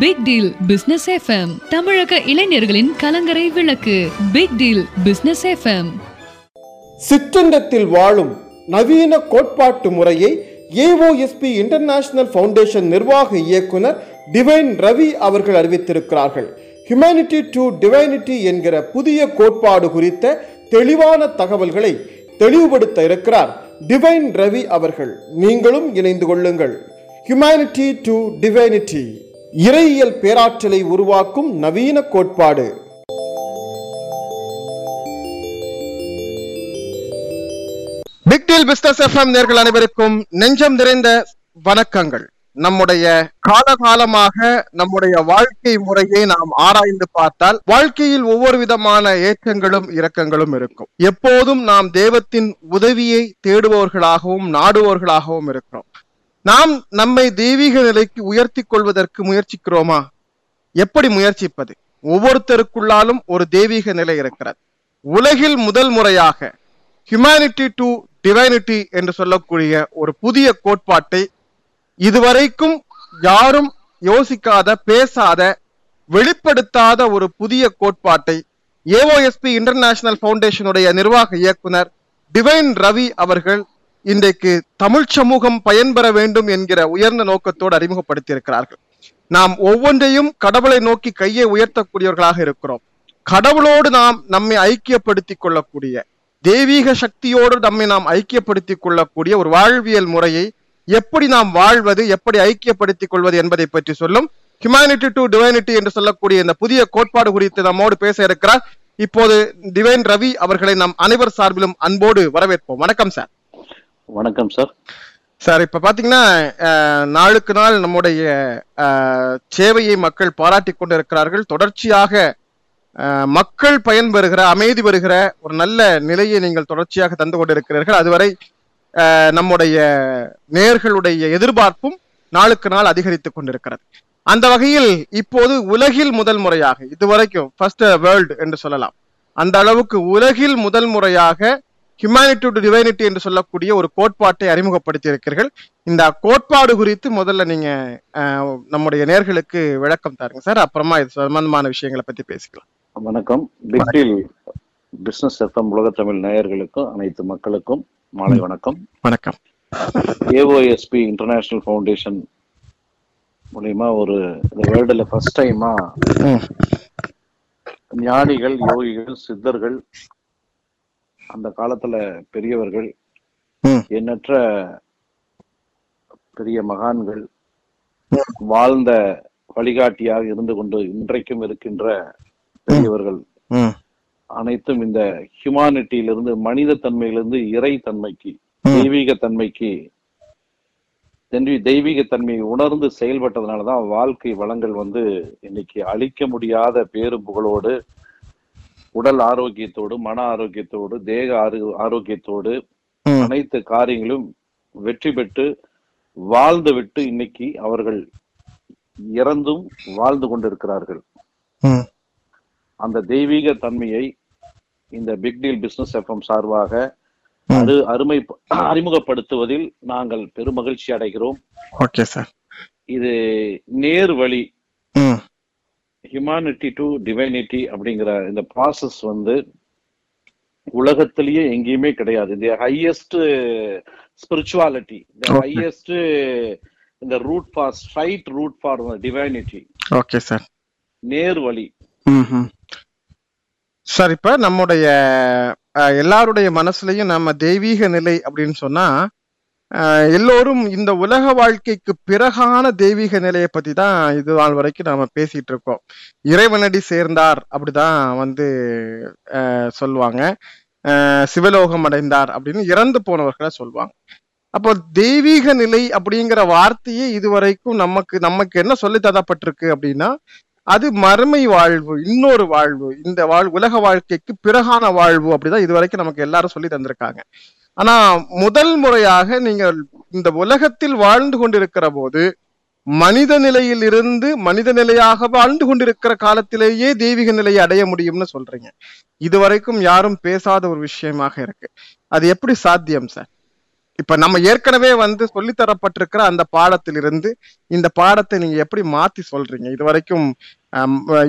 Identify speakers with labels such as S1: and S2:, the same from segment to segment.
S1: Big deal business FM தமிழக இளைஞர்களின் கலங்கரை விளக்கு. பிக் டீல் பிசினஸ் எஃப்எம்
S2: சிற்றண்டத்தில் வாழும் நவீன கோட்பாட்டு முறையை ஏஓஎஸ்பி இன்டர்நேஷனல் ஃபவுண்டேஷன் நிர்வாக இயக்குனர் டிவைன் ரவி அவர்கள் அறிவித்திருக்கிறார்கள். ஹியூமனிட்டி டு டிவைனிட்டி என்கிற புதிய கோட்பாடு குறித்த தெளிவான தகவல்களை தெளிவுபடுத்த இருக்கிறார் டிவைன் ரவி அவர்கள். நீங்களும் இணைந்து கொள்ளுங்கள். ஹியூமனிட்டி டு டிவைனிட்டி இறையியல் பேராற்றலை உருவாக்கும் நவீன கோட்பாடு. பிக்டில் பிஸ்னஸ் எஃப்எம் நேர்கள் அனைவருக்கும் நெஞ்சம் நிறைந்த வணக்கங்கள். நம்முடைய காலகாலமாக நம்முடைய வாழ்க்கை முறையை நாம் ஆராய்ந்து பார்த்தால் வாழ்க்கையில் ஒவ்வொரு விதமான ஏற்றங்களும் இரக்கங்களும் இருக்கும். எப்போதும் நாம் தெய்வத்தின் உதவியை தேடுபவர்களாகவும் நாடுபவர்களாகவும் இருக்கிறோம். நாம் நம்மை தெய்வீக நிலைக்கு உயர்த்தி கொள்வதற்கு முயற்சிக்கிறோமா? எப்படி முயற்சிப்பது? ஒவ்வொருத்தருக்குள்ளாலும் ஒரு தெய்வீக நிலை இருக்கிறது. உலகில் முதல் முறையாக ஹியூமனிட்டி டு டிவைனிட்டி என்று சொல்லக்கூடிய ஒரு புதிய கோட்பாட்டை இதுவரைக்கும் யாரும் யோசிக்காத பேசாத வெளிப்படுத்தாத ஒரு புதிய கோட்பாட்டை ஏஓஎஸ்பி இன்டர்நேஷனல் ஃபவுண்டேஷனுடைய நிர்வாக இயக்குனர் டிவைன் ரவி அவர்கள் இன்றைக்கு தமிழ் சமூகம் பயன்பெற வேண்டும் என்கிற உயர்ந்த நோக்கத்தோடு அறிமுகப்படுத்தியிருக்கிறார்கள். நாம் ஒவ்வொன்றையும் கடவுளை நோக்கி கையை உயர்த்தக்கூடியவர்களாக இருக்கிறோம். கடவுளோடு நாம் நம்மை ஐக்கியப்படுத்திக் கொள்ளக்கூடிய தெய்வீக சக்தியோடு நம்மை நாம் ஐக்கியப்படுத்திக் கொள்ளக்கூடிய ஒரு வாழ்வியல் முறையை எப்படி நாம் வாழ்வது எப்படி ஐக்கியப்படுத்திக் கொள்வது என்பதை பற்றி சொல்லும் ஹியூமனிட்டி டு டிவைனிட்டி என்று சொல்லக்கூடிய இந்த புதிய கோட்பாடு குறித்து நம்மோடு பேச இருக்கிறார். இப்போது டிவைன் ரவி அவர்களை நாம் அனைவர் சார்பிலும் அன்போடு வரவேற்போம். வணக்கம் சார்.
S3: வணக்கம் சார்
S2: சார் இப்ப பாத்தீங்கன்னா நாளுக்கு நாள் நம்முடைய சேவையை மக்கள் பாராட்டி கொண்டு இருக்கிறார்கள் தொடர்ச்சியாக மக்கள் பயன்பெறுகிற அமைதி பெறுகிற ஒரு நல்ல நிலையை நீங்கள் தொடர்ச்சியாக தந்து கொண்டிருக்கிறீர்கள். அதுவரை நம்முடைய நேர்களுடைய எதிர்பார்ப்பும் நாளுக்கு நாள் அதிகரித்துக் கொண்டிருக்கிறது. அந்த வகையில் இப்போது உலகில் முதல் முறையாக இதுவரைக்கும் ஃபர்ஸ்ட் வேர்ல்டு என்று சொல்லலாம். அந்த அளவுக்கு உலகில் முதல் முறையாக ஹியூமனிட்டி டு டிவைனிட்டி என்று சொல்லக்கூடிய ஒரு கோட்பாட்டை அறிமுகப்படுத்தி இருக்கிறீர்கள் இந்த கோட்பாடு குறித்து முதல்ல நீங்க நம்முடைய நேர்களுக்கு விளக்கம் தாருங்க சார். அப்புறமா இது சம்பந்தமான விஷயங்களை பத்தி பேசிக்கலாம்.
S3: வணக்கம். பிக்டில் பிசினஸ் எஃப்எம் உலக தமிழ் நேயர்களுக்கும் அனைத்து மக்களுக்கும் மாலை வணக்கம்.
S2: வணக்கம்.
S3: ஏஓஎஸ்பி இன்டர்நேஷனல் ஃபவுண்டேஷன் மூலியமா ஒரு இந்த வேர்ல்டுல ஃபர்ஸ்ட் டைமா ஞானிகள் யோகிகள் சித்தர்கள் அந்த காலத்துல பெரியவர்கள். எண்ணற்ற பெரிய மகான்கள் வாழ்ந்த வழிகாட்டியாக இருந்து கொண்டு இன்றைக்கும் இருக்கின்ற பெரியவர்கள் அனைத்தும் இந்த ஹியூமானிட்டியிலிருந்து மனித தன்மையிலிருந்து இறை தன்மைக்கு. தெய்வீக தன்மைக்கு தெய்வீ- தெய்வீக தன்மையை உணர்ந்து செயல்பட்டதுனாலதான் வாழ்க்கை வளங்கள் வந்து இன்னைக்கு அழிக்க முடியாத பேரு புகழோடு உடல் ஆரோக்கியத்தோடு மன ஆரோக்கியத்தோடு தேக ஆரோ- ஆரோக்கியத்தோடு அனைத்து காரியங்களும் வெற்றி பெற்று வாழ்ந்து விட்டு இன்னைக்கு அவர்கள் இறந்தும் வாழ்ந்து கொண்டிருக்கிறார்கள். அந்த தெய்வீக தன்மையை இந்த பிக் டீல் பிசினஸ் எஃப்எம் சார்பாக. அது அருமை அறிமுகப்படுத்துவதில் நாங்கள் பெருமகிழ்ச்சி அடைகிறோம்.
S2: Okay sir.
S3: இது நேர் வழி ஹியூமானிட்டி டு டிவைனிட்டி அப்படிங்கிற இந்த ப்ராசஸ் வந்து உலகத்திலேயே எங்கேயுமே கிடையாது இந்த ஹையஸ்ட் ஸ்பிரிச்சுவாலிட்டி இந்த. ஹையஸ்ட் இந்த route for straight route for divinity
S2: okay sir
S3: நேர் வழி.
S2: சார் இப்ப நம்முடைய எல்லாருடைய மனசுலயும் நம்ம தெய்வீக நிலை அப்படின்னு சொன்னா எல்லோரும் இந்த உலக வாழ்க்கைக்கு பிறகான தெய்வீக நிலையை பத்தி தான் இது நாள் வரைக்கும் நாம பேசிட்டு இருக்கோம். இறைவனடி சேர்ந்தார் அப்படிதான் வந்து அஹ், சொல்லுவாங்க. அஹ், சிவலோகம் அடைந்தார் அப்படின்னு இறந்து போனவர்களை சொல்லுவாங்க. அப்போ தெய்வீக நிலை அப்படிங்கிற வார்த்தையே இதுவரைக்கும் நமக்கு நமக்கு என்ன சொல்லி தரப்பட்டிருக்கு அப்படின்னா அது மறுமை வாழ்வு இன்னொரு வாழ்வு இந்த வாழ் உலக வாழ்க்கைக்கு பிறகான வாழ்வு அப்படிதான் இதுவரைக்கும் நமக்கு எல்லாரும் சொல்லி தந்திருக்காங்க. ஆனா முதல் முறையாக நீங்கள் இந்த உலகத்தில் வாழ்ந்து கொண்டிருக்கிற போது மனித நிலையில் இருந்து மனித நிலையாக வாழ்ந்து கொண்டிருக்கிற காலத்திலேயே தெய்வீக நிலையை அடைய முடியும்னு சொல்றீங்க. இதுவரைக்கும் யாரும் பேசாத ஒரு விஷயமாக இருக்கு. அது எப்படி சாத்தியம் சார்? இப்ப நம்ம ஏற்கனவே வந்து சொல்லித்தரப்பட்டிருக்கிற அந்த பாடத்திலிருந்து இந்த பாடத்தை நீங்க எப்படி மாத்தி சொல்றீங்க? இது வரைக்கும்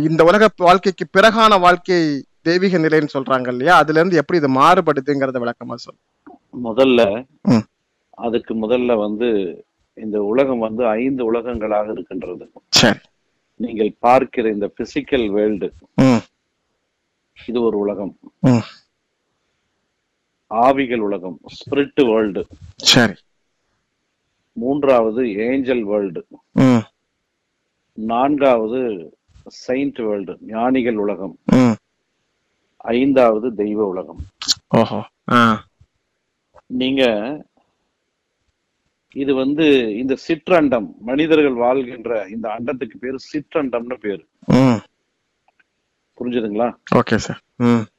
S2: இந்த உலக வாழ்க்கைக்கு பிறகான வாழ்க்கை தெய்வீக நிலைன்னு சொல்றாங்க இல்லையா? அதுல இருந்து எப்படி இது மாறுபடுதுங்கிறத விளக்கமா சொல்.
S3: முதல்ல. அதுக்கு முதல்ல வந்து இந்த உலகம் வந்து ஐந்து உலகங்களாக இருக்கின்றது. நீங்கள் பார்க்கிற இந்த பிசிக்கல் வேர்ல்டு இது ஒரு உலகம். ஆவிகள் உலகம் ஸ்பிரிட் வேர்ல்டு
S2: சரி.
S3: மூன்றாவது ஏஞ்சல் வேர்ல்டு நான்காவது செயின்ட் வேர்ல்டு ஞானிகள் உலகம். ஐந்தாவது தெய்வ உலகம்.
S2: ஓஹோ.
S3: நீங்க இது வந்து இந்த சிற்றண்டம் மனிதர்கள் வாழ்கின்ற இந்த அண்டத்துக்கு பேரு சிற்றண்டம்னு பேரு. புரிஞ்சுதுங்களா?
S2: Okay sir.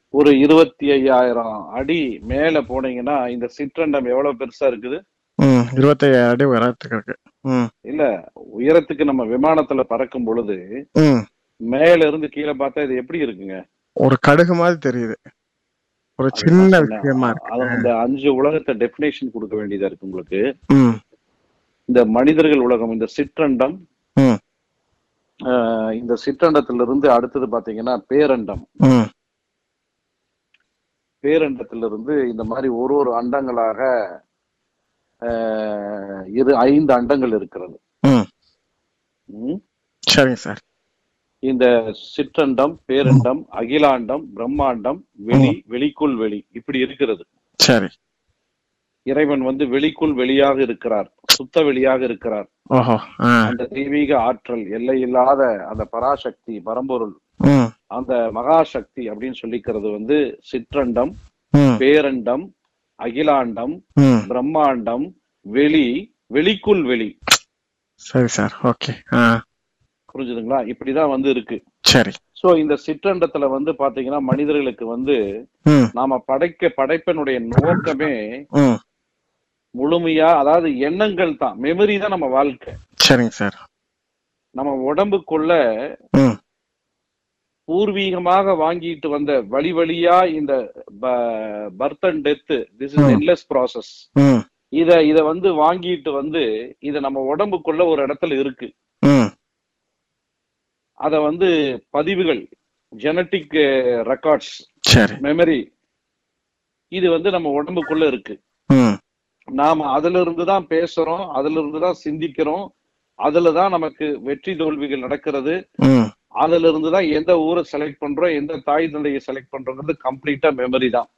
S3: ஒரு இருபத்தி ஐயாயிரம் அடி மேல போனீங்கன்னா இந்த சிற்றண்டம் எவ்வளவு பெருசா இருக்குது?
S2: ம் இருபத்தையாயிரம் அடி உயரத்துக்கு இருக்கு.
S3: இல்ல உயரத்துக்கு நம்ம விமானத்துல பறக்கும் பொழுது மேல இருந்து கீழே பார்த்தா இது எப்படி இருக்குங்க?
S2: ஒரு கடுகு மாதிரி தெரியுது. ஒரு சின்ன விஷயமா
S3: அந்த அஞ்சு உலகத்தை டெபினேஷன் கொடுக்க வேண்டியதா இருக்கு உங்களுக்கு. இந்த மனிதர்கள் உலகம் இந்த சிற்றண்டம் இந்த சிற்றண்டத்துல இருந்து அடுத்தது பாத்தீங்கன்னா பேரண்டம்.
S2: ம்.
S3: பேரண்டத்திலிருந்து இந்த மாதிரி ஒரு ஒரு அண்டங்களாக இரு ஐந்து அண்டங்கள் இருக்கிறது?
S2: சரிங்க சார்.
S3: இந்த சிற்றண்டம் பேரண்டம் அகிலாண்டம் பிரம்மாண்டம் வெளி வெளிக்குள் வெளி இப்படி இருக்கிறது.
S2: சரி.
S3: இறைவன் வந்து வெளிக்குள் வெளியாக இருக்கிறார் சுத்த வெளியாக இருக்கிறார். அந்த தெய்வீக ஆற்றல் எல்லை இல்லாத அந்த பராசக்தி பரம்பொருள் அந்த மகாசக்தி அப்படின்னு சொல்லிக்கிறது வந்து சிற்றண்டம் பேரண்டம் அகிலாண்டம் பிரம்மாண்டம் வெளி வெளிக்குள் வெளி.
S2: சரி சார் ஓகே
S3: புரிஞ்சுதுங்களா? இப்படிதான் வந்து இருக்கு.
S2: சரி.
S3: சோ இந்த சிற்றண்டத்துல வந்து பாத்தீங்கன்னா மனிதர்களுக்கு வந்து நாம படைக்க படைப்பனுடைய நோக்கமே முழுமையா அதாவது எண்ணங்கள் தான். மெமரி தான் நம்ம வாழ்க்கை.
S2: சரிங்க சார்.
S3: நம்ம உடம்புக்குள்ள பூர்வீகமாக வாங்கிட்டு வந்த வழி வழியா இந்த birth and death this is. Endless process இத இத வந்து வாங்கிட்டு வந்து இத நம்ம உடம்புக்குள்ள ஒரு இடத்துல இருக்கு. அத வந்து பதிவுகள் ஜெனட்டிக் ரெக்கார்ட்ஸ் மெமரி இது வந்து நம்ம உடம்புக்குள்ள இருக்கு. நாம அதுல இருந்து தான் பேசுறோம் அதுல இருந்து தான் சிந்திக்கிறோம் அதுல தான் நமக்கு வெற்றி தோல்விகள் நடக்கிறது. அதுல இருந்து தான் எந்த ஊரை செலக்ட் பண்றோம் எந்த தாய் தந்தையை செலக்ட் பண்றோங்கிறது கம்ப்ளீட்டா மெமரி தான்.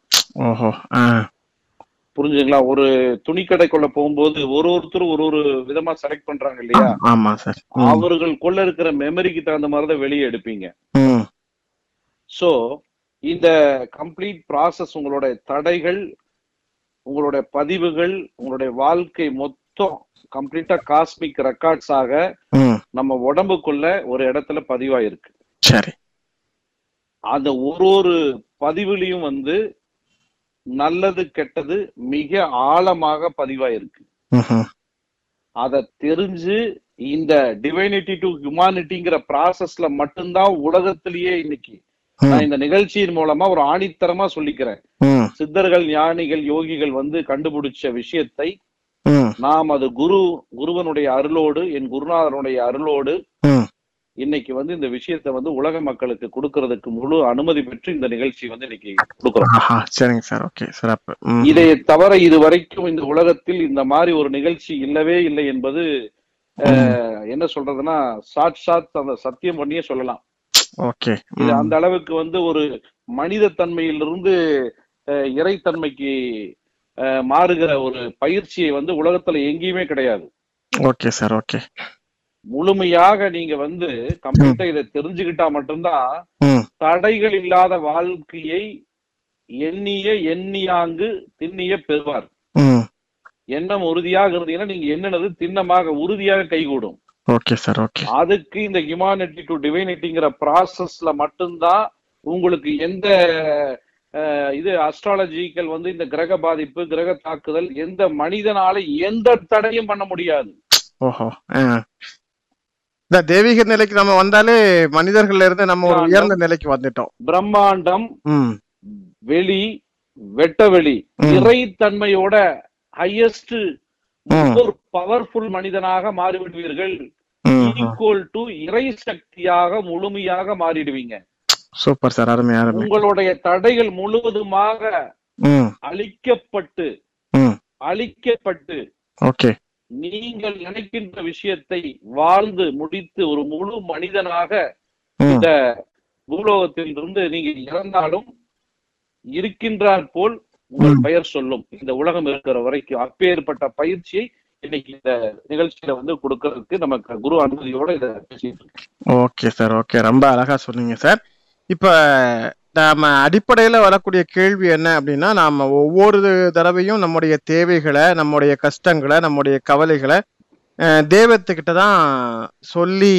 S3: புரிஞ்சுங்களா ஒரு துணிக்கடைக்குள்ள போகும்போது ஒரு ஒருத்தரும் ஒரு ஒரு விதமா செலக்ட் பண்றாங்க இல்லையா?
S2: ஆமா சார். ம்.
S3: அவர்களுக்குள்ள இருக்கிற மெமரிக்கு தகுந்த மாதிரி தான் வெளியே எடுப்பீங்க. சோ இந்த கம்ப்ளீட் ப்ராசஸ் உங்களோட தடைகள் உங்களுடைய பதிவுகள் உங்களுடைய வாழ்க்கை மொத்தம் கம்ப்ளீட்டா காஸ்மிக் ரெக்கார்ட்ஸ் ஆக நம்ம உடம்புக்குள்ள ஒரு இடத்துல பதிவாயிருக்கு.
S2: சரி.
S3: அந்த ஒரு ஒரு பதிவுலையும் வந்து நல்லது கெட்டது மிக ஆழமாக பதிவாயிருக்கு. அத தெரிஞ்சு இந்த டிவைனிட்டி டு ஹியூமானிட்டிங்கிற ப்ராசஸ்ல மட்டும்தான் உலகத்திலேயே இன்னைக்கு. நான் இந்த நிகழ்ச்சியின் மூலமா ஒரு ஆணித்தரமா சொல்லிக்கிறேன். சித்தர்கள் ஞானிகள் யோகிகள் வந்து கண்டுபிடிச்ச விஷயத்தை நாம் அது குரு குருவனுடைய அருளோடு என் குருநாதனுடைய அருளோடு இன்னைக்கு வந்து இந்த விஷயத்தை வந்து உலக மக்களுக்கு கொடுக்கறதுக்கு முழு அனுமதி பெற்று இந்த நிகழ்ச்சி வந்து இன்னைக்கு கொடுக்குறோம்.
S2: ஆஹா சரிங்க சார். ஓகே சிறப்பு ம்.
S3: இதை தவிர இது வரைக்கும் இந்த உலகத்தில் இந்த மாதிரி ஒரு நிகழ்ச்சி இல்லவே இல்லை என்பது என்ன சொல்றதுன்னா சாட்சாத் அந்த சத்தியம் பண்ணியே சொல்லலாம்.
S2: ஓகே
S3: இது அந்த அளவுக்கு வந்து ஒரு மனித தன்மையிலிருந்து இறைத்தன்மைக்கு மாறுகிற ஒரு பயிற்சியை வந்து உலகத்துல எங்கேயுமே கிடையாது.
S2: Okay sir okay.
S3: முழுமையாக நீங்க வந்து கம்ப்ளீட்டா இதை தெரிஞ்சுக்கிட்டா மட்டும்தான் தடைகள் இல்லாத வாழ்க்கையை எண்ணிய எண்ணியாங்கு திண்ணிய பெறுவார். எண்ணம் உறுதியாக இருந்தீங்கன்னா நீங்க எண்ணினது திண்ணமாக உறுதியாக கைகூடும்.
S2: Okay sir okay.
S3: அதுக்கு இந்த ஹியூமானிட்டி டு டிவைனிட்டிங்கிற ப்ராசஸ்ல மட்டும்தான் உங்களுக்கு எந்த இது அஸ்ட்ராலஜிக்கல் வந்து இந்த கிரக பாதிப்பு கிரக தாக்குதல் எந்த மனிதனால எந்த தடையும் பண்ண முடியாது.
S2: இந்த தெய்வீக நிலைக்கு நம்ம வந்தாலே மனிதர்கள்ல இருந்து நம்ம ஒரு உயர்ந்த நிலைக்கு வந்துட்டோம்.
S3: பிரம்மாண்டம் வெளி வெட்டவெளி
S2: ம்.
S3: இறைத்தன்மையோட ஹையஸ்ட் பவர்ஃபுல் மனிதனாக மாறிவிடுவீர்கள். ஈக்குவல் டு இறை சக்தியாக முழுமையாக மாறிடுவீங்க.
S2: சூப்பர் சார் அருமை
S3: உங்களுடைய தடைகள் முழுவதுமாக அழிக்கப்பட்டு அழிக்கப்பட்டு
S2: ஓகே
S3: நீங்கள் நினைக்கின்ற விஷயத்தை வாழ்ந்து முடித்து ஒரு முழு மனிதனாக இந்த பூலோகத்தில் இருந்து நீங்க இறந்தாலும் இருக்கின்றார் போல் உங்கள். பெயர் சொல்லும். இந்த உலகம் இருக்கிற வரைக்கும் அப்பேற்பட்ட பயிற்சியை இன்னைக்கு இந்த நிகழ்ச்சியில வந்து கொடுக்கறதுக்கு நமக்கு குரு அனுமதியோட இதை பேசிட்டு
S2: ஓகே சார் ஓகே. ரொம்ப அழகா சொன்னீங்க சார். இப்ப நாம அடிப்படையில வரக்கூடிய கேள்வி என்ன அப்படின்னா நாம ஒவ்வொரு தடவையும் நம்முடைய தேவைகளை நம்முடைய கஷ்டங்களை நம்முடைய கவலைகளை அஹ், தான் சொல்லி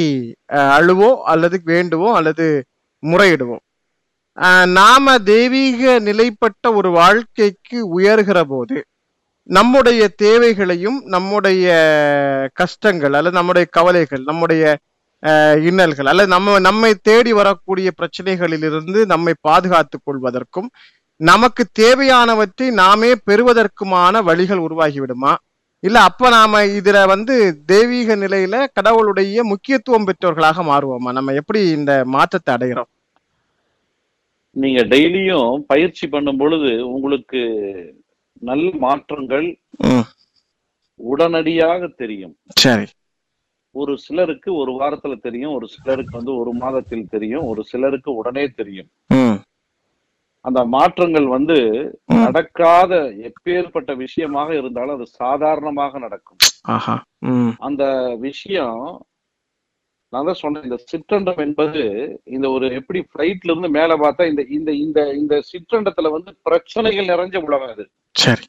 S2: அழுவோம் அல்லது வேண்டுவோம் அல்லது முறையிடுவோம் நாம தெய்வீக நிலைப்பட்ட ஒரு வாழ்க்கைக்கு உயர்கிற போது நம்முடைய தேவைகளையும் நம்முடைய கஷ்டங்கள் அல்லது நம்முடைய கவலைகள் நம்முடைய இன்னல்கள். அல்லது நம்ம நம்மை தேடி வரக்கூடிய பிரச்சனைகளிலிருந்து நம்மை பாதுகாத்துக் கொள்வதற்கும் நமக்கு தேவையானவற்றை நாமே பெறுவதற்குமான வழிகள் உருவாகி விடுமா இல்ல அப்ப நாம இதுல வந்து தெய்வீக நிலையில கடவுளுடைய முக்கியத்துவம் பெற்றவர்களாக மாறுவோமா? நம்ம எப்படி இந்த மாற்றத்தை அடைகிறோம்
S3: நீங்க டெய்லியும் பயிற்சி பண்ணும் பொழுது உங்களுக்கு நல்ல மாற்றங்கள் உடனடியாக தெரியும்.
S2: சரி.
S3: ஒரு சிலருக்கு ஒரு வாரத்துல தெரியும் ஒரு சிலருக்கு வந்து ஒரு மாதத்தில் தெரியும் ஒரு சிலருக்கு உடனே தெரியும். அந்த மாற்றங்கள் வந்து. நடக்காத எப்பேற்பட்ட விஷயமாக இருந்தாலும் அது சாதாரணமாக நடக்கும். அந்த விஷயம் நான் தான் சொன்னேன் இந்த சிற்றண்டம் என்பது இந்த ஒரு எப்படி பிளைட்ல இருந்து மேல பார்த்தா இந்த இந்த இந்த இந்த சிற்றண்டத்துல வந்து பிரச்சனைகள் நிறைஞ்ச உலகம் அது.
S2: சரி.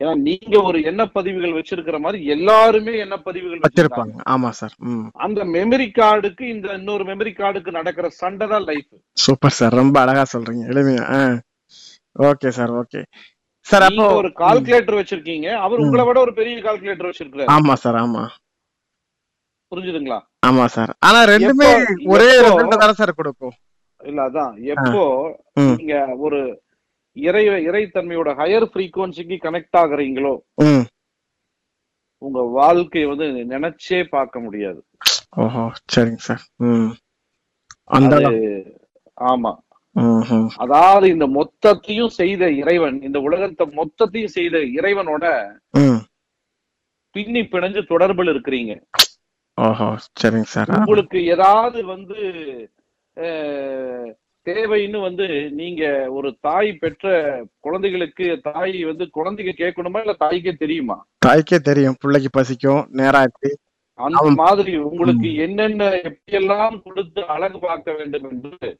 S3: ஏன்னா நீங்க ஒரு எண்ண பதிவுகள் வச்சிருக்கிற மாதிரி எல்லாருமே எண்ண பதிவுகள் வச்சிருப்பாங்க.
S2: ஆமா சார்.
S3: அந்த மெமரி கார்டுக்கு இந்த இன்னொரு மெமரி கார்டுக்கு நடக்கிற சண்டை தான் லைஃப்
S2: சூப்பர் சார். ரொம்ப அழகா சொல்றீங்க. எளிமையா. Okay sir. ஓகே. சார் அப்போ
S3: ஒரு கால்குலேட்டர் வச்சிருக்கீங்க. அவர். உங்களை விட ஒரு பெரிய கால்குலேட்டர் வச்சிருக்காரு
S2: ஆமா சார். ஆமா.
S3: புரிஞ்சுதுங்களா?
S2: ஆமா சார். ஆனா ரெண்டுமே ஒரே ரிசல்ட் தானே சார் கொடுக்கும்.
S3: இல்ல அதான். எப்போ. நீங்க ஒரு இறை இறைத்தன்மையோட ஹையர் ஃப்ரீக்குவன்சிக்கு கனெக்ட் ஆகுறீங்களோ உங்க வாழ்க்கையை வந்து நினைச்சே பார்க்க முடியாது.
S2: ஓஹோ சரிங்க சார். அந்த.
S3: ஆமா. அதாவது இந்த மொத்தத்தையும் செய்த இறைவன் இந்த உலகத்தை மொத்தத்தையும் செய்த இறைவனோட பின்னி பிணைஞ்சு தொடர்பில் இருக்கிறீங்க.
S2: சரிங்க சார்.
S3: உங்களுக்கு ஏதாவது வந்து தேவைன்னு வந்து நீங்க ஒரு தாய் பெற்ற குழந்தைகளுக்கு தாய் வந்து குழந்தைக்கு கேட்கணுமா இல்ல தாய்க்கே தெரியுமா?
S2: தாய்க்கே தெரியும். பிள்ளைக்கு பசிக்கும் நேராச்சு
S3: அந்த. மாதிரி உங்களுக்கு என்னென்ன எப்படியெல்லாம் கொடுத்து அழகு பார்க்க வேண்டும் என்று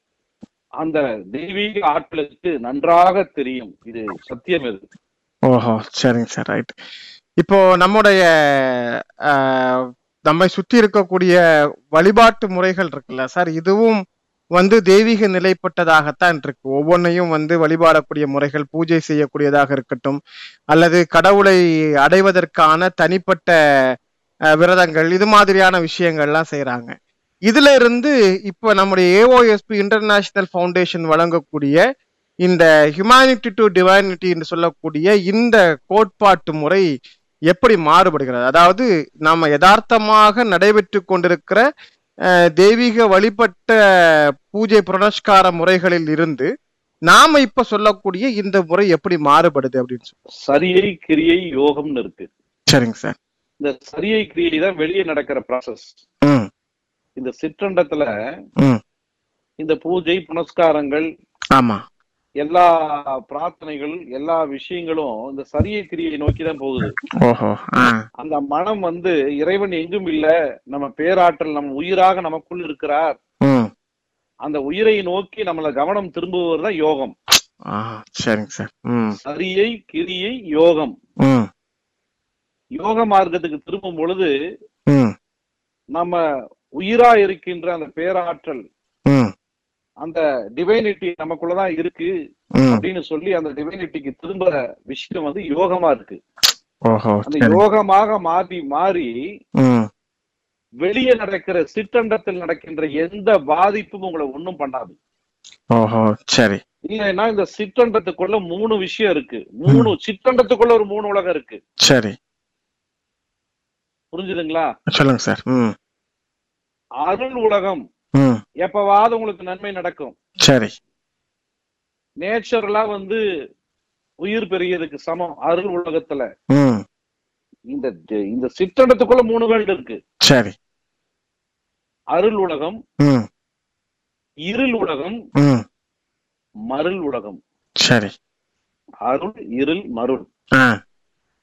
S3: அந்த தெய்வீக ஆற்றலுக்கு நன்றாக தெரியும். இது சத்தியம் இது
S2: ஓஹோ சரிங்க சார் ரைட். இப்போ நம்முடைய நம்மை சுற்றி இருக்கக்கூடிய வழிபாட்டு முறைகள் இருக்குல்ல சார் இதுவும் வந்து தெய்வீக நிலைப்பட்டதாகத்தான் இருக்கு. ஒவ்வொன்றையும் வந்து வழிபாடக்கூடிய முறைகள் பூஜை செய்யக்கூடியதாக இருக்கட்டும் அல்லது கடவுளை அடைவதற்கான தனிப்பட்ட விரதங்கள் இது மாதிரியான விஷயங்கள்லாம் செய்யறாங்க இதுல இருந்து இப்போ நம்முடைய ஏஓஎஸ்பி இன்டர்நேஷனல் ஃபவுண்டேஷன் வழங்கக்கூடிய இந்த ஹியூமானிட்டி டு டிவைனிட்டி என்று சொல்லக்கூடிய இந்த கோட்பாட்டு முறை எப்படி மாறுபடுகிறது? அதாவது நாம யதார்த்தமாக நடைபெற்று கொண்டிருக்கிற தெய்வீக வழிபட்ட பூஜை புனஸ்கார முறைகளில் இருந்து நாம இப்ப சொல்லக்கூடிய இந்த முறை எப்படி மாறுபடுது அப்படின்னு சொல்லி.
S3: சரியை கிரியை யோகம்னு இருக்கு.
S2: சரிங்க சார்.
S3: இந்த சரியை கிரியை தான் வெளியே நடக்கிற ப்ராசஸ் இந்த சிற்றண்டத்துல இந்த பூஜை புனஸ்காரங்கள்
S2: ஆமா.
S3: எல்லா பிரார்த்தனைகள் எல்லா விஷயங்களும் இந்த சரியை கிரியை நோக்கி தான் போகுது அந்த மனம் வந்து இறைவன் எங்கும் இல்ல நம்ம பேராற்றல் நம்ம உயிராக நமக்குள் இருக்கிறார். அந்த உயிரை நோக்கி நம்மள கவனம் திரும்புவது தான் யோகம். சரியை கிரியை யோகம். யோக மார்க்கத்துக்கு திரும்பும் பொழுது நம்ம உயிரா இருக்கின்ற அந்த பேராற்றல் அந்த டிவைனிட்டி நமக்குள்ளதான் இருக்கு அப்படின்னு சொல்லி அந்த டிவைனிட்டிக்கு திரும்ப விஷயம் வந்து யோகமா இருக்கு. அந்த யோகமாக மாறி மாறி வெளியே நடக்கிற சிற்றண்டத்தில் நடக்கின்ற எந்த பாதிப்பும் உங்களை ஒண்ணும் பண்ணாது.
S2: சரி.
S3: இல்லைன்னா இந்த சிற்றண்டத்துக்குள்ள மூணு விஷயம் இருக்கு. மூணு சிற்றண்டத்துக்குள்ள ஒரு மூணு உலகம் இருக்கு.
S2: சரி.
S3: புரிஞ்சுதுங்களா?
S2: சொல்லுங்க சார்.
S3: அருள் உலகம். எப்பவாவது உங்களுக்கு நன்மை நடக்கும்.
S2: சரி.
S3: நேச்சுரலா வந்து உயிர் பெரியதுக்கு சமம் அருள் உலகத்துல. இந்த இந்த சிற்றண்டத்துக்குள்ள மூணு வேல்டு இருக்கு.
S2: சரி.
S3: அருள் உலகம் இருள் உலகம் மருள் உலகம்.
S2: சரி.
S3: அருள் இருள் மருள்.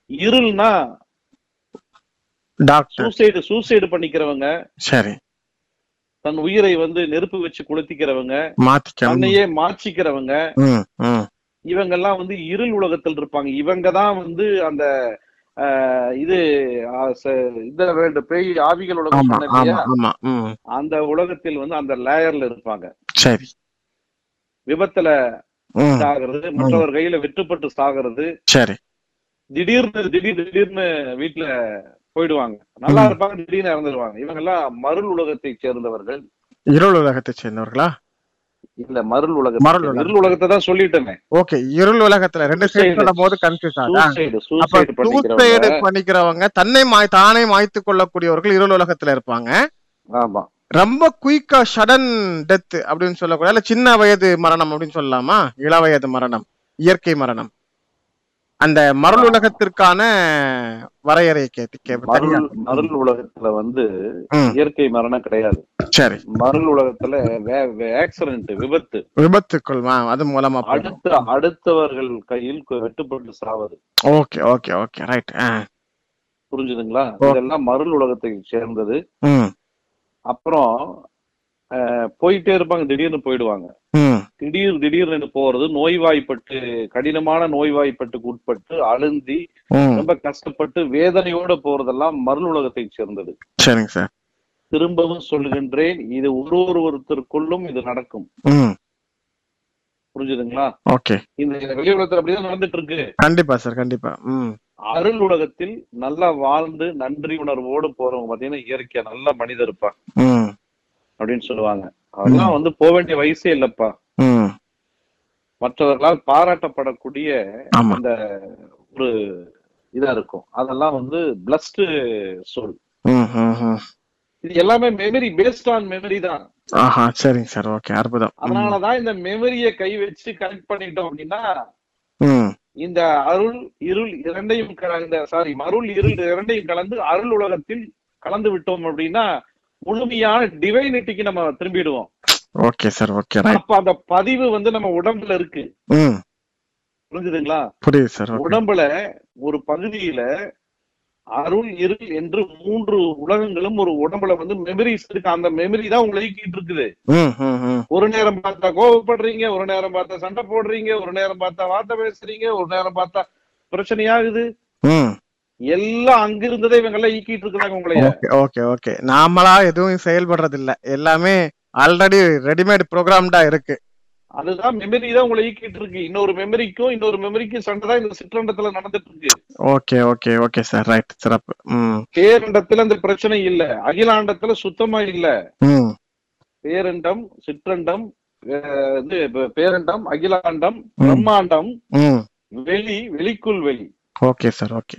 S3: இருள்னா
S2: டாக்டர்.
S3: சூசைடு சூசைடு பண்ணிக்கிறவங்க.
S2: சரி.
S3: தன் உயிரை வந்து நெருப்பு வச்சு கொளுத்திக்கிறவங்க தன்னையே மாச்சிக்கிறவங்க
S2: ம் ம்.
S3: இவங்க எல்லாம் வந்து இருள் உலகத்தில் இருப்பாங்க. இவங்க தான் வந்து அந்த இது இந்த வேண்டு பேய் ஆவிகள் உலகம் அந்த உலகத்தில் வந்து அந்த லேயர்ல இருப்பாங்க.
S2: சரி.
S3: விபத்துல சாகிறது மற்றவர் கையில வெட்டுப்பட்டு சாகிறது.
S2: சரி.
S3: திடீர்னு திடீர் திடீர்னு வீட்டுல போயிடுவாங்க. நல்லா. இருப்பாங்க திடீர்னு இறந்துடுவாங்க இவங்க எல்லாம் மருள் உலகத்தை சேர்ந்தவர்கள்.
S2: இருள் உலகத்தை சேர்ந்தவர்களா?
S3: இல்ல மருள் உலகம்
S2: மருள்.
S3: இருள் உலகத்தை தான் சொல்லிட்டேனே.
S2: ஓகே இருள் உலகத்துல ரெண்டு
S3: Suicide.
S2: சேர்த்து போது கன்ஃபியூஸ்
S3: சூசைடு பண்ணிக்கிறவங்க.
S2: தன்னை மாய் தானே மாய்த்து கொள்ளக்கூடியவர்கள் இருள் உலகத்துல இருப்பாங்க.
S3: ஆமா.
S2: ரொம்ப குயிக்கா சடன் டெத் அப்படின்னு சொல்லக்கூடிய இல்ல சின்ன வயது மரணம் அப்படின்னு சொல்லலாமா? இள வயது மரணம் இயற்கை மரணம். அந்த மருள் உலகத்திற்கான வரையறை
S3: மருள் உலகத்துல வந்து இயற்கை மரணம் கிடையாது.
S2: சரி.
S3: மருள் உலகத்துல ஆக்சிடென்ட் விபத்து.
S2: விபத்துக்குள் அது மூலமா
S3: அடுத்த அடுத்தவர்கள் கையில் வெட்டுப்பட்டு சாவது.
S2: ஓகே ஓகே ஓகே ரைட்
S3: புரிஞ்சுதுங்களா. இதெல்லாம் மருள் உலகத்தை சேர்ந்தது. அப்புறம் போயிட்டே இருப்பாங்க திடீர்னு போயிடுவாங்க. திடீர் திடீர்னு போறது நோய்வாய்ப்பட்டு கடினமான நோய்வாய்ப்பட்டுக்கு உட்பட்டு அழுந்தி ரொம்ப கஷ்டப்பட்டு வேதனையோட போறதெல்லாம் மருள் உலகத்தை சேர்ந்தது.
S2: சரிங்க சார்.
S3: திரும்பவும் சொல்லுகின்றேன் இது ஒரு ஒரு ஒருத்தருக்குள்ளும் இது நடக்கும். புரிஞ்சுதுங்களா?
S2: ஓகே.
S3: இந்த வெளி உலகத்துல அப்படிதான் நடந்துட்டு இருக்கு
S2: கண்டிப்பா சார் கண்டிப்பா.
S3: அருள் உலகத்தில் நல்லா வாழ்ந்து நன்றி உணர்வோடு போறவங்க பாத்தீங்கன்னா இயற்கையா நல்ல மனிதர் இருப்பா
S2: ம்.
S3: அப்படின்னு சொல்லுவாங்க. அதெல்லாம் வந்து போக வேண்டிய வயசே இல்லப்பா. மற்றவர்களால் பாராட்டப்படக்கூடிய அந்த ஒரு இதா இருக்கும். அதெல்லாம் வந்து பிளஸ்டு சொல் இது எல்லாமே மெமரி பேஸ்ட் ஆன் மெமரி தான்.
S2: ஆஹா சரிங்க சார். ஓகே அற்புதம். ம்,
S3: அதனாலதான் இந்த மெமரியை கை வச்சு கனெக்ட் பண்ணிட்டோம் அப்படின்னா இந்த அருள் இருள் இரண்டையும் கலந்த சாரி மருள் இருள் இரண்டையும் கலந்து அருள் உலகத்தில் கலந்து விட்டோம் அப்படின்னா முழுமையான டிவைனிட்டிக்கு நம்ம திரும்பிடுவோம்.
S2: ஓகே சார் ஓகே
S3: அப்ப அந்த பதிவு வந்து நம்ம உடம்புல இருக்கு. புரிஞ்சுதுங்களா?
S2: புரியுது சார்
S3: உடம்புல ஒரு பகுதியில அருள் இருள் என்று மூன்று உலகங்களும் ஒரு உடம்புல வந்து மெமரிஸ் இருக்கு. அந்த மெமரி தான் உங்களை இயக்கிட்டு இருக்குது. ஒரு நேரம் பார்த்தா கோவப்படுறீங்க ஒரு நேரம் பார்த்தா சண்டை போடுறீங்க ஒரு நேரம் பார்த்தா வார்த்தை பேசுறீங்க ஒரு நேரம் பார்த்தா பிரச்சனையாகுது. எல்லாம் அங்க இருந்ததே இவங்க எல்லாம் ஈக்கிட்டு இருக்கிறாங்க உங்களைய
S2: ஓகே ஓகே ஓகே. நாமளா எதுவும் செயல்படுறது இல்ல எல்லாமே ஆல்ரெடி ரெடிமேட் ப்ரோக்ராம்டா இருக்கு.
S3: அதுதான் மெமரி தான் உங்களை ஈக்கிட்டு இருக்கு. இன்னொரு மெமரிக்கும் இன்னொரு மெமரிக்கும் சண்டை தான் இந்த சிற்றண்டத்துல நடந்துட்டு இருக்கு.
S2: Okay okay okay sir right சிறப்பு.
S3: பேரண்டத்துல இந்த பிரச்சனை இல்ல. அகிலாண்டத்துல சுத்தமா இல்ல. பேரண்டம் சிற்றண்டம் பே- பேரண்டம் அகிலாண்டம். பிரம்மாண்டம் வெளி வெளிக்குள் வெளி.
S2: Okay sir okay.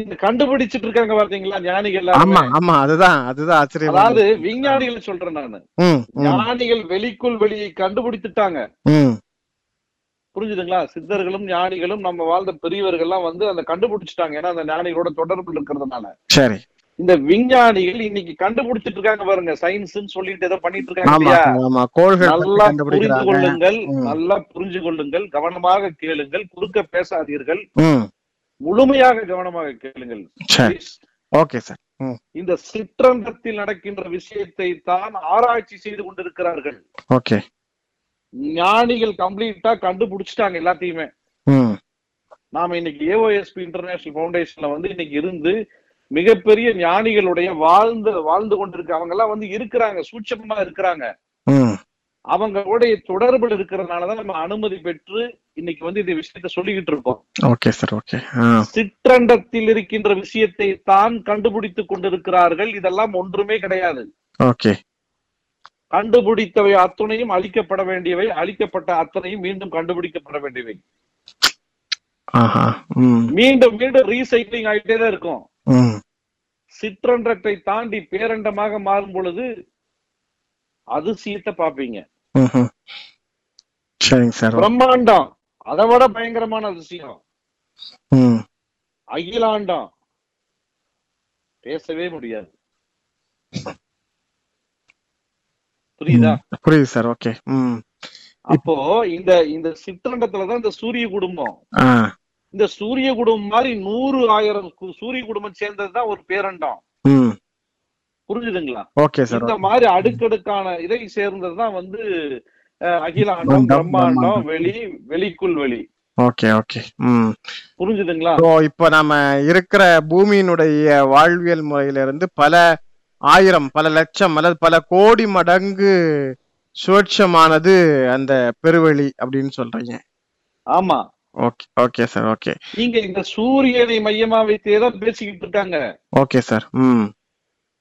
S3: இந்த கண்டுபிடிச்சிட்டு இருக்காங்க பாத்தீங்களா? ஞானிகள்
S2: ஆமா. ஆமா அதுதான் அதுதான் ஆச்சரியம்.
S3: அதாவது விஞ்ஞானிகள் சொல்றேன் நானு. ஞானிகள் வெளிக்குள் வெளியை கண்டுபிடித்துட்டாங்க. புரிஞ்சுதுங்களா? சித்தர்களும் ஞானிகளும் நம்ம வாழ்ந்த பெரியவர்கள் எல்லாம் வந்து அந்த கண்டுபிடிச்சிட்டாங்க. ஏன்னா அந்த ஞானிகளோட தொடர்பு இருக்கிறதுனால.
S2: சரி.
S3: இந்த விஞ்ஞானிகள் இன்னைக்கு கண்டுபிடிச்சிட்டு இருக்காங்க பாருங்க. சயின்ஸ் சொல்லிட்டு ஏதோ பண்ணிட்டு இருக்காங்க நல்லா புரிந்து கொள்ளுங்கள். நல்லா புரிஞ்சு கொள்ளுங்கள். கவனமாக கேளுங்கள். குறுக்க பேசாதீர்கள். முழுமையாக கவனமாக கேளுங்கள்.
S2: ஓகே சார்
S3: இந்த சிற்றண்டத்தில் நடக்கின்ற விஷயத்தை தான் ஆராய்ச்சி செய்து கொண்டிருக்கிறார்கள்.
S2: ஓகே
S3: ஞானிகள் கம்ப்ளீட்டா கண்டுபிடிச்சிட்டாங்க எல்லாத்தையுமே. நாம இன்னைக்கு ஏஓஎஸ்பி இன்டர்நேஷனல் ஃபவுண்டேஷன்ல வந்து இன்னைக்கு இருந்து மிகப்பெரிய ஞானிகளுடைய வாழ்ந்து வாழ்ந்து கொண்டிருக்க அவங்க எல்லாம் வந்து இருக்கிறாங்க சூட்சமா இருக்கிறாங்க. அவங்களுடைய தொடர்புல இருக்கிறதுனாலதான் நம்ம அனுமதி பெற்று இன்னைக்கு வந்து இந்த விஷயத்த சொல்லிக்கிட்டு இருக்கோம்.
S2: Okay sir okay.
S3: சிற்றண்டத்தில் இருக்கின்ற விஷயத்தை தான் கண்டுபிடித்துக் கொண்டிருக்கிறார்கள். இதெல்லாம் ஒன்றுமே கிடையாது.
S2: ஓகே.
S3: கண்டுபிடித்தவை அத்துணையும் அழிக்கப்பட வேண்டியவை அழிக்கப்பட்ட அத்தனையும் மீண்டும் கண்டுபிடிக்கப்பட வேண்டியவை. மீண்டும் மீண்டும் ரீசைக்ளிங் ஆகிட்டே தான் இருக்கும். சிற்றண்டத்தை தாண்டி பேரண்டமாக மாறும் பொழுது அதிசயத்தை பார்ப்பீங்க.
S2: ம்ஹும். சரிங்க சார்.
S3: பிரம்மாண்டம். அதை விட பயங்கரமான அதிசயம்
S2: ம்.
S3: அகிலாண்டம். பேசவே முடியாது. புரியுதா?
S2: புரியுது சார். ஓகே.
S3: அப்போ இந்த இந்த சிற்றண்டத்துலதான் இந்த சூரிய குடும்பம். இந்த சூரிய குடும்பம் மாதிரி நூறு ஆயிரம் சூரிய குடும்பம் சேர்ந்ததுதான் ஒரு பேரண்டம். புரிஞ்சுதுங்களா?
S2: ஓகே சார்
S3: இந்த மாதிரி அடுக்கடுக்கான இதை சேர்ந்ததுதான் வந்து அகிலாண்டம்
S2: பிரம்மாண்டம்.
S3: வெளி வெளிக்குள் வெளி.
S2: ஓகே ஓகே ம்.
S3: புரிஞ்சுதுங்களா?
S2: ஸோ இப்போ நம்ம இருக்கிற பூமியினுடைய வாழ்வியல் முறையிலிருந்து பல ஆயிரம் பல லட்சம் அல்லது பல கோடி மடங்கு சுவட்சமானது அந்த பெருவெளி அப்படின்னு சொல்றீங்க.
S3: ஆமா.
S2: ஓகே ஓகே சார் ஓகே
S3: நீங்க இந்த சூரியனை மையமா வைத்தே தான் பேசிக்கிட்டு இருக்காங்க.
S2: ஓகே சார் ம்.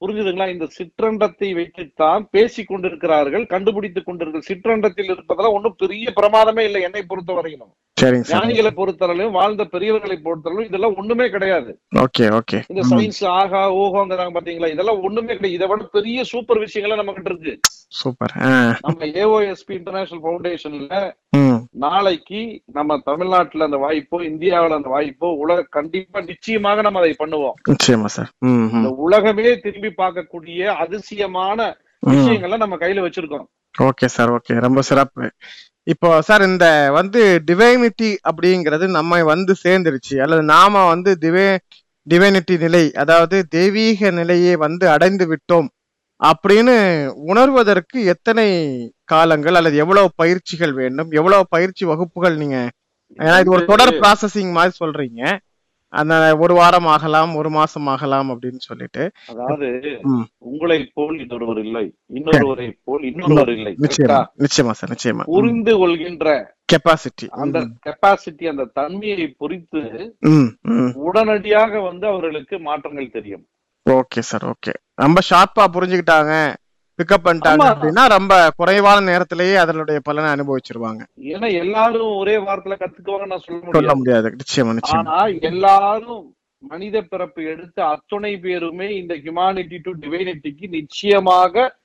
S3: புரிஞ்சுதுங்களா? இந்த சிற்றண்டத்தை வைத்துத்தான் பேசிக் கொண்டிருக்கிறார்கள் கண்டுபிடித்துக் கொண்டிருக்கிற சிற்றண்டத்தில் இருப்பதெல்லாம் ஒண்ணும் பெரிய பிரமாதமே இல்லை என்னை பொறுத்த வரையிலும்
S2: சரிங்க சார்.
S3: ஞானிகளை பொறுத்தவரையிலும் வாழ்ந்த பெரியவர்களை பொறுத்தவரையிலும் இதெல்லாம் ஒண்ணுமே கிடையாது.
S2: Okay okay.
S3: இந்த சயின்ஸ் ஆகா ஓகோங்கிறாங்க பாத்தீங்களா? இதெல்லாம் ஒண்ணுமே கிடையாது. இதை விட பெரிய சூப்பர். விஷயங்கள்லாம் நம்ம கிட்ட இருக்கு
S2: சூப்பர்
S3: நம்ம ஏஓஎஸ்பி இன்டர்நேஷனல் பவுண்டேஷன்ல நாளைக்கு நம்ம தமிழ்நாட்டுல அந்த வாய்ப்போ இந்தியாவுல அந்த வாய்ப்போ உலக கண்டிப்பா நிச்சயமாக நம்ம அதை பண்ணுவோம்.
S2: நிச்சயமா சார்.
S3: இந்த உலகமே திரும்பி பார்க்கக்கூடிய அதிசயமான
S2: ம்.
S3: விஷயங்களை நம்ம கையில வச்சிருக்கோம்.
S2: Okay sir okay. ரொம்ப சிறப்பு. இப்போ சார் இந்த வந்து டிவைனிட்டி அப்படிங்கிறது நம்ம வந்து சேர்ந்துருச்சு. அல்லது நாம வந்து டிவே டிவைனிட்டி நிலை அதாவது தெய்வீக நிலையை வந்து அடைந்து விட்டோம் அப்படின்னு உணர்வதற்கு எத்தனை காலங்கள் அல்லது எவ்வளவு பயிற்சிகள் வேண்டும்? எவ்வளவு பயிற்சி வகுப்புகள் நீங்க ஏன்னா இது ஒரு தொடர் ப்ராசஸிங் மாதிரி சொல்றீங்க. அந்த ஒரு வாரம் ஆகலாம் ஒரு மாசம் ஆகலாம் அப்படின்னு சொல்லிட்டு.
S3: அதாவது. உங்களை போல் இன்னொருவர் இல்லை. இன்னொருவரை போல் இன்னொருவர் இல்லை.
S2: நிச்சயமா சார் நிச்சயமா.
S3: புரிந்து கொள்கின்ற
S2: கெப்பாசிட்டி
S3: அந்த கெப்பாசிட்டி அந்த தன்மையை பொறித்து உடனடியாக வந்து அவர்களுக்கு மாற்றங்கள் தெரியும்.
S2: Okay sir okay. ரொம்ப ஷார்ப்பா புரிஞ்சுக்கிட்டாங்க. பிக்கப் பண்ணிட்டாங்க. அப்படின்னா ரொம்ப குறைவான நேரத்திலேயே அதனுடைய பலனை அனுபவிச்சிருவாங்க.
S3: ஏன்னா எல்லாரும் ஒரே வாரத்துல கத்துக்குவாங்க நான் சொல்ல
S2: சொல்ல
S3: முடியாது.
S2: நிச்சயமா நிச்சயமா.
S3: எல்லாரும் மனித பிறப்பு எடுத்த அத்துணை பேருமே இந்த ஹியூமானிட்டி டு டிவைனிட்டிக்கு நிச்சயமாக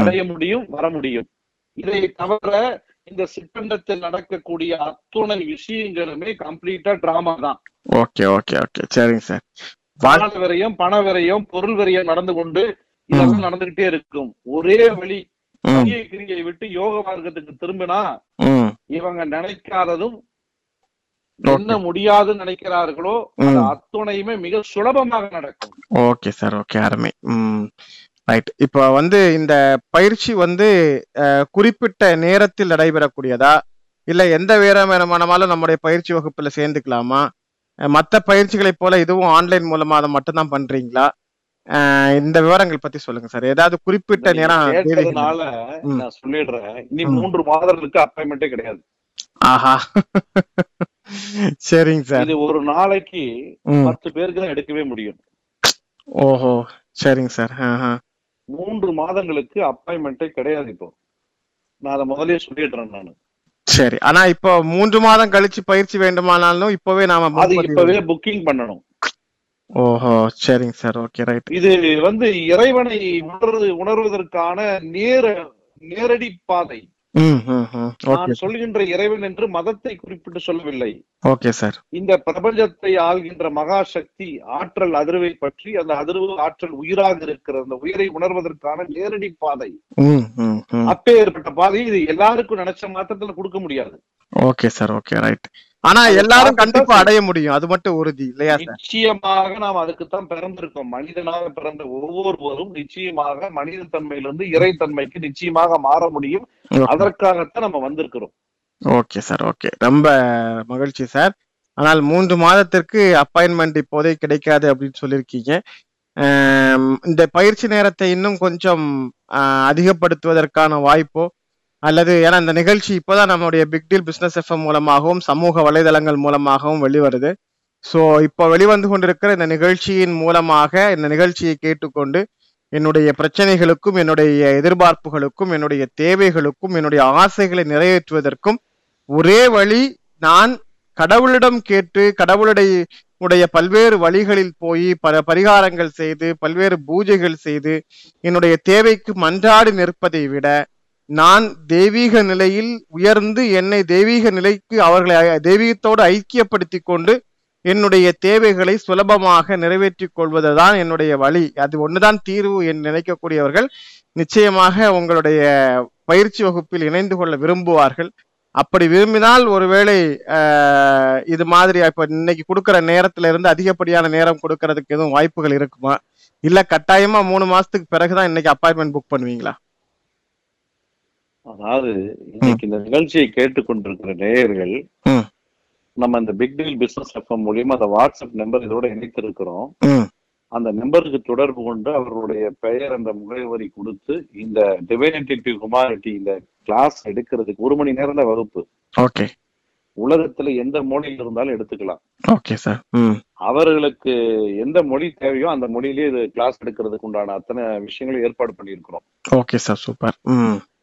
S3: அடைய முடியும் வர முடியும். இதை தவிர இந்த சிற்றண்டத்தில் நடக்கக்கூடிய அத்துணை விஷயங்களுமே கம்ப்ளீட்டா டிராமா தான்.
S2: Okay okay okay. சரிங்க சார்.
S3: பண விரயம் பண விரயம் பொருள் விரயம் நடந்து கொண்டு இதெல்லாம் நடந்துகிட்டே இருக்கும். ஒரே வழி கிரியை விட்டு யோக மார்க்கத்துக்கு திரும்பினா இவங்க நினைக்காததும். என்ன முடியாதுன்னு நினைக்கிறார்களோ. அத்துணையுமே மிக சுலபமாக நடக்கும்.
S2: ஓகே சார் ஓகே அருமை. ரைட். இப்போ வந்து இந்த பயிற்சி வந்து குறிப்பிட்ட நேரத்தில் நடைபெறக்கூடியதா? இல்ல எந்த வேறமானாலும் நம்முடைய பயிற்சி வகுப்புல சேர்ந்துக்கலாமா? அஹ், மத்த பயிற்சிகளைப் போல இதுவும் ஆன்லைன் மூலமா அதை மட்டும்தான் பண்றீங்களா? அஹ், இந்த விவரங்கள் பத்தி சொல்லுங்க சார். ஏதாவது குறிப்பிட்ட நேரம்.
S3: நான் சொல்லிடுறேன். இனி. மூன்று மாதங்களுக்கு அப்பாயின்மெண்டே கிடையாது.
S2: ஆஹா. சரிங்க சார்.
S3: இது ஒரு நாளைக்கு பத்து பேருக்கு தான் எடுக்கவே முடியும்.
S2: ஓஹோ. சரிங்க சார்.
S3: மூன்று மாதங்களுக்கு அப்பாயின்மெண்டே கிடையாது இப்போ. நான் அதை முதல்லயே சொல்லிடுறேன் நான்.
S2: சரி. ஆனா இப்போ மூன்று மாதம் கழிச்சு பயிற்சி வேண்டுமானாலும் இப்பவே நாம
S3: அது இப்பவே புக்கிங் பண்ணணும்.
S2: ஓஹோ சரிங்க சார். ஓகே ரைட்
S3: இது வந்து இறைவனை உணர்வு உணர்வதற்கான நேர நேரடி பாதை. நான் சொல்கின்ற இறைவன் என்று மதத்தை குறிப்பிட்டு சொல்லவில்லை.
S2: ஓகே சார்
S3: இந்த பிரபஞ்சத்தை ஆள்கின்ற மகா சக்தி ஆற்றல் அதிர்வை பற்றி அந்த அதிர்வு ஆற்றல் உயிராக இருக்கிற அந்த உயிரை உணர்வதற்கான நேரடி பாதை.
S2: ம்
S3: அப்பேற்பட்ட பாதை இது எல்லாருக்கும் நினைச்ச மாத்திரத்துல கொடுக்க முடியாது.
S2: ஓகே சார் ஓகே ரைட் ஆனா எல்லாரும் கண்டிப்பா. அடைய முடியும். அது மட்டும் உறுதி இல்லையா
S3: நிச்சயமாக நாம் அதுக்குத்தான் பிறந்திருக்கோம். மனிதனாக பிறந்த ஒவ்வொருவரும் நிச்சயமாக மனித தன்மையிலிருந்து இறைத்தன்மைக்கு நிச்சயமாக மாற முடியும். அதற்காகத்தான் நம்ம வந்திருக்கிறோம்.
S2: Okay sir okay. ரொம்ப மகிழ்ச்சி சார். ஆனால் மூன்று மாதத்திற்கு அப்பாயின்மெண்ட் இப்போதே கிடைக்காது அப்படின்னு சொல்லியிருக்கீங்க. இந்த பயிற்சி நேரத்தை இன்னும் கொஞ்சம் அதிகப்படுத்துவதற்கான வாய்ப்போ அல்லது ஏன்னா இந்த நிகழ்ச்சி இப்போதான் நம்மளுடைய பிக் டீல் பிஸ்னஸ் எஃப்எம் மூலமாகவும் சமூக வலைதளங்கள் மூலமாகவும் வெளிவருது. ஸோ இப்போ வெளிவந்து கொண்டிருக்கிற இந்த நிகழ்ச்சியின் மூலமாக இந்த நிகழ்ச்சியை கேட்டுக்கொண்டு என்னுடைய பிரச்சனைகளுக்கும் என்னுடைய எதிர்பார்ப்புகளுக்கும் என்னுடைய தேவைகளுக்கும் என்னுடைய ஆசைகளை நிறைவேற்றுவதற்கும் ஒரே வழி நான் கடவுளிடம் கேட்டு கடவுளுடைய உடைய பல்வேறு வழிகளில் போய் பல பரிகாரங்கள் செய்து பல்வேறு பூஜைகள் செய்து என்னுடைய தேவைக்கு மன்றாடி நிற்பதை விட நான் தெய்வீக நிலையில் உயர்ந்து என்னை தெய்வீக நிலைக்கு அவர்களை தெய்வீகத்தோடு ஐக்கியப்படுத்தி கொண்டு என்னுடைய தேவைகளை சுலபமாக நிறைவேற்றிக் கொள்வதுதான் என்னுடைய வழி. அது ஒண்ணுதான் தீர்வு என்று நினைக்கக்கூடியவர்கள் நிச்சயமாக உங்களுடைய பயிற்சி வகுப்பில் இணைந்து கொள்ள விரும்புவார்கள். அப்படி விரும்பினால் ஒருவேளை இது மாதிரி இப்ப இன்னைக்கு கொடுக்குற நேரத்துல இருந்து அதிகப்படியான நேரம் கொடுக்கறதுக்கு எதுவும் வாய்ப்புகள் இருக்குமா? இல்ல கட்டாயமா மூணு மாசத்துக்கு பிறகுதான் இன்னைக்கு அப்பாயின்மெண்ட் புக் பண்ணுவீங்களா?
S3: அதாவது இன்னைக்கு இந்த நிகழ்ச்சியை கேட்டுக்கொண்டிருக்கிற நேயர்கள். நம்ம இந்த பிக் டீல் பிசினஸ் எஃப்எம் மூலியமா அந்த வாட்ஸ்அப் நம்பர் இதோட இணைத்திருக்கிறோம். அந்த நம்பருக்கு தொடர்பு கொண்டு அவர்களுடைய பெயர் என்ற முகவரி கொடுத்து இந்த டிவைனிட்டி டு ஹுமானிட்டி இந்த கிளாஸ் எடுக்கிறதுக்கு ஒரு மணி நேரம் தான் வகுப்பு.
S2: ஓகே.
S3: உலகத்துல எந்த மொழியில் இருந்தாலும் எடுத்துக்கலாம்.
S2: Okay sir.
S3: அவர்களுக்கு எந்த மொழி தேவையோ அந்த மொழியிலேயே இது கிளாஸ் எடுக்கிறதுக்கு உண்டான அத்தனை விஷயங்களும் ஏற்பாடு பண்ணியிருக்கிறோம்.
S2: ஓகே சார் சூப்பர்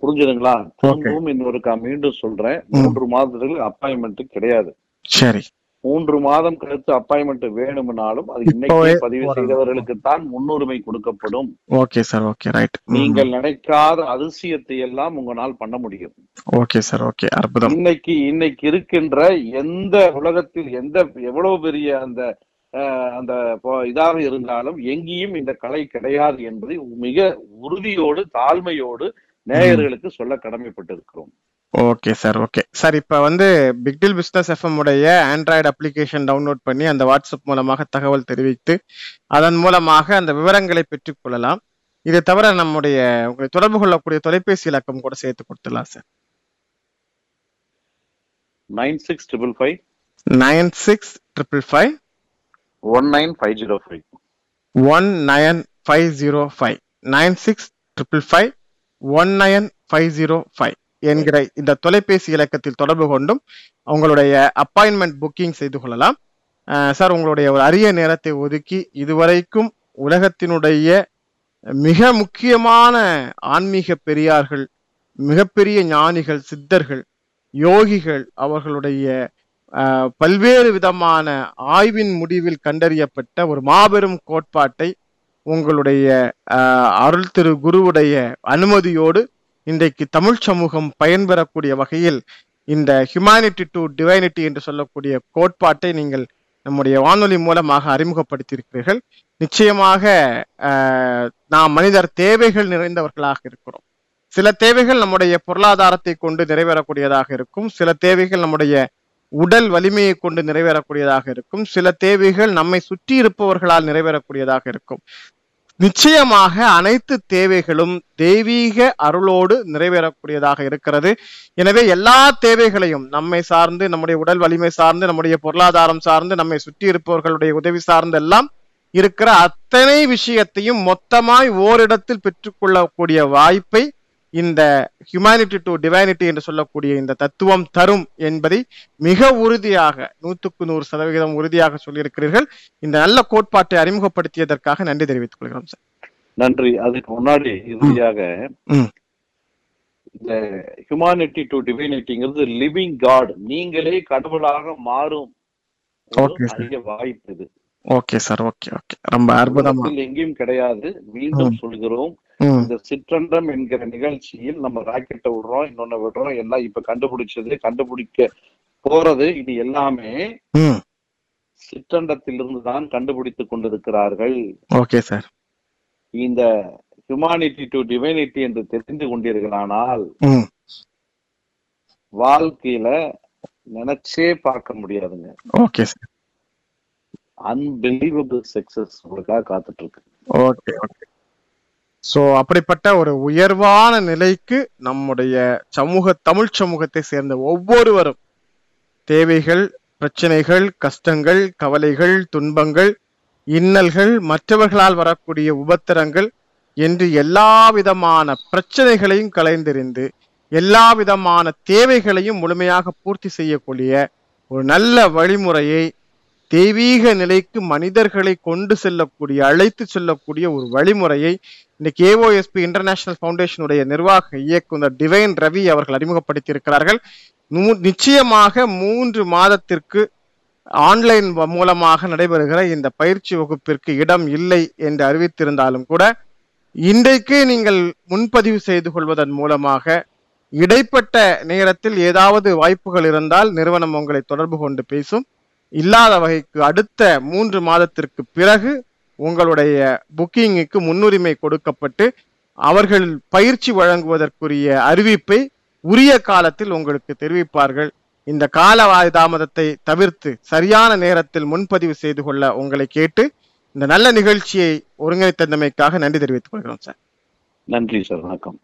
S3: புரிஞ்சுதுங்களா? திரும்பவும் இன்னொருக்கா மீண்டும் சொல்றேன். மூன்று மாதத்துக்கு அப்பாயின்மெண்ட் கிடையாது.
S2: சரி.
S3: மூன்று மாதம் கழித்து அப்பாயின்மெண்ட் வேணும்னாலும் அது இன்னைக்கே பதிவு. செய்தவர்களுக்கு தான் முன்னுரிமை கொடுக்கப்படும்.
S2: ஓகே சார் ஓகே ரைட்
S3: நீங்கள் நினைக்காத அதிசயத்தை எல்லாம் உங்களால் பண்ண முடியும்.
S2: ஓகே சார் ஓகே அற்புதம்.
S3: இன்னைக்கு இன்னைக்கு இருக்கின்ற எந்த உலகத்தில் எந்த எவ்வளவு பெரிய அந்த அந்த இதாக இருந்தாலும் எங்கேயும் இந்த கலை கிடையாது என்பதை மிக உறுதியோடு தாழ்மையோடு நேயர்களுக்கு சொல்ல கடமைப்பட்டிருக்கிறோம்.
S2: Okay sir. ஓகே. சார் இப்போ வந்து பிக்டில் பிஸ்னஸ் எஃப்எம் உடைய ஆண்ட்ராய்டு அப்ளிகேஷன் டவுன்லோட் பண்ணி அந்த வாட்ஸ்அப் மூலமாக தகவல் தெரிவித்து அதன் மூலமாக அந்த விவரங்களை பெற்றுக்கொள்ளலாம் இது தவிர நம்முடைய உங்களை தொடர்பு கொள்ளக்கூடிய தொலைபேசி இலக்கம் கூட சேர்த்து கொடுத்துடலாம் sir.
S3: Nine six triple five.
S2: Nine six triple five
S3: one nine five zero five
S2: one nine five zero five nine six triple five one nine five zero five என்கிற இந்த தொலைபேசி இலக்கத்தில் தொடர்பு கொண்டும் உங்களுடைய அப்பாயின்மெண்ட் புக்கிங் செய்து கொள்ளலாம். சார் உங்களுடைய ஒரு அரிய நேரத்தை ஒதுக்கி இதுவரைக்கும் உலகத்தினுடைய மிக முக்கியமான ஆன்மீக பெரியார்கள் மிகப்பெரிய ஞானிகள் சித்தர்கள் யோகிகள் அவர்களுடைய பல்வேறு விதமான ஆய்வின் முடிவில் கண்டறியப்பட்ட ஒரு மாபெரும் கோட்பாட்டை உங்களுடைய அருள் திரு குருவுடைய அனுமதியோடு இன்றைக்கு தமிழ் சமூகம் பயன்பெறக்கூடிய வகையில் இந்த ஹியூமானிட்டி டு டிவைனிட்டி என்று சொல்லக்கூடிய கோட்பாட்டை நீங்கள் நம்முடைய வானொலி மூலமாக அறிமுகப்படுத்தியிருக்கிறீர்கள். நிச்சயமாக நாம் மனிதர் தேவைகள் நிறைந்தவர்களாக இருக்கிறோம். சில தேவைகள் நம்முடைய பொருளாதாரத்தை கொண்டு நிறைவேறக்கூடியதாக இருக்கும். சில தேவைகள் நம்முடைய உடல் வலிமையை கொண்டு நிறைவேறக்கூடியதாக இருக்கும். சில தேவைகள் நம்மை சுற்றி இருப்பவர்களால் நிறைவேறக்கூடியதாக இருக்கும். நிச்சயமாக அனைத்து தேவைகளும் தெய்வீக அருளோடு நிறைவேறக்கூடியதாக இருக்கிறது. எனவே எல்லா தேவைகளையும் நம்மை சார்ந்து நம்முடைய உடல் வலிமை சார்ந்து நம்முடைய பொருளாதாரம் சார்ந்து நம்மை சுற்றி இருப்பவர்களுடைய உதவி சார்ந்து எல்லாம் இருக்கிற அத்தனை விஷயத்தையும் மொத்தமாய் ஓரிடத்தில் பெற்றுக்கொள்ளக்கூடிய வாய்ப்பை இந்த ஹியூமானிட்டி டு டிவைனிட்டி என்று சொல்லக்கூடிய இந்த தத்துவம் தரும் என்பதை மிக உறுதியாக நூற்றுக்கு நூறு சதவிகிதம் உறுதியாக சொல்லியிருக்கிறீர்கள். இந்த நல்ல கோட்பாட்டை அறிமுகப்படுத்தியதற்காக நன்றி தெரிவித்துக் கொள்கிறோம் சார்.
S3: நன்றி. அதுக்கு முன்னாடி இறுதியாக. இந்த ஹியூமானிட்டி டு டிவைனிட்டிங்கிறது லிவிங் காட் நீங்களே கடவுளாக மாறும். அரிய வாய்ப்பு இது.
S2: Okay sir. Okay okay. ரொம்ப அற்புதமா
S3: எங்கேயும் கிடையாது. மீண்டும் சொல்கிறோம். இந்த சிற்றண்டம் என்கிற நிகழ்ச்சியில் நம்ம ராக்கெட்டை விடுறோம் இன்னொன்னு விடுறோம் எல்லாம் இப்ப கண்டுபிடிச்சது கண்டுபிடிக்க போறது இது எல்லாமே சிற்றண்டத்திலிருந்து தான் கண்டுபிடித்துக் கொண்டிருக்கிறார்கள்.
S2: Okay sir.
S3: இந்த ஹியூமானிட்டி டு டிவைனிட்டி என்று தெரிந்து கொண்டீர்களானால் வாழ்க்கையில நினைச்சே பார்க்க முடியாதுங்க.
S2: Okay sir.
S3: அன்பிலீவபிள் சக்சஸ் உங்களுக்காக காத்துட்டு இருக்கு.
S2: Okay okay. சோ அப்படிப்பட்ட ஒரு உயர்வான நிலைக்கு நம்முடைய சமூக தமிழ் சமூகத்தை சேர்ந்த ஒவ்வொருவரும் தேவைகள் பிரச்சனைகள் கஷ்டங்கள் கவலைகள் துன்பங்கள் இன்னல்கள் மற்றவர்களால் வரக்கூடிய உபத்திரங்கள் என்று எல்லா விதமான பிரச்சனைகளையும் கலைந்தெறிந்து எல்லா விதமான தேவைகளையும் முழுமையாக பூர்த்தி செய்யக்கூடிய ஒரு நல்ல வழிமுறையை தெய்வீக நிலைக்கு மனிதர்களை கொண்டு செல்லக்கூடிய அழைத்து செல்லக்கூடிய ஒரு வழிமுறையை இன்னைக்கு ஏஓஎஸ்பி இன்டர்நேஷனல் ஃபவுண்டேஷனுடைய நிர்வாக இயக்குனர் டிவைன் ரவி அவர்கள் அறிமுகப்படுத்தி இருக்கிறார்கள் நிச்சயமாக மூன்று மாதத்திற்கு ஆன்லைன் மூலமாக நடைபெறுகிற இந்த பயிற்சி வகுப்பிற்கு இடம் இல்லை என்று அறிவித்திருந்தாலும் கூட இன்றைக்கு நீங்கள் முன்பதிவு செய்து கொள்வதன் மூலமாக இடைப்பட்ட நேரத்தில் ஏதாவது வாய்ப்புகள் இருந்தால் நிறுவனம் உங்களை தொடர்பு கொண்டு பேசும். இல்லாத வகைக்கு அடுத்த மூன்று மாதத்திற்கு பிறகு உங்களுடைய புக்கிங்குக்கு முன்னுரிமை கொடுக்கப்பட்டு அவர்கள் பயிற்சி வழங்குவதற்குரிய அறிவிப்பை உரிய காலத்தில் உங்களுக்கு தெரிவிப்பார்கள். இந்த கால தாமதத்தை தவிர்த்து சரியான நேரத்தில் முன்பதிவு செய்து கொள்ள உங்களை கேட்டு இந்த நல்ல நிகழ்ச்சியை ஒருங்கிணைத்தமைக்காக நன்றி தெரிவித்துக் கொள்கிறோம் சார்.
S3: நன்றி சார். வணக்கம்.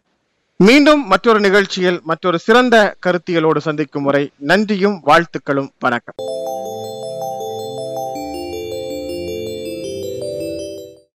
S2: மீண்டும் மற்றொரு நிகழ்ச்சியில் மற்றொரு சிறந்த கருத்தியலோடு சந்திக்கும் முறை நன்றியும் வாழ்த்துக்களும். வணக்கம்.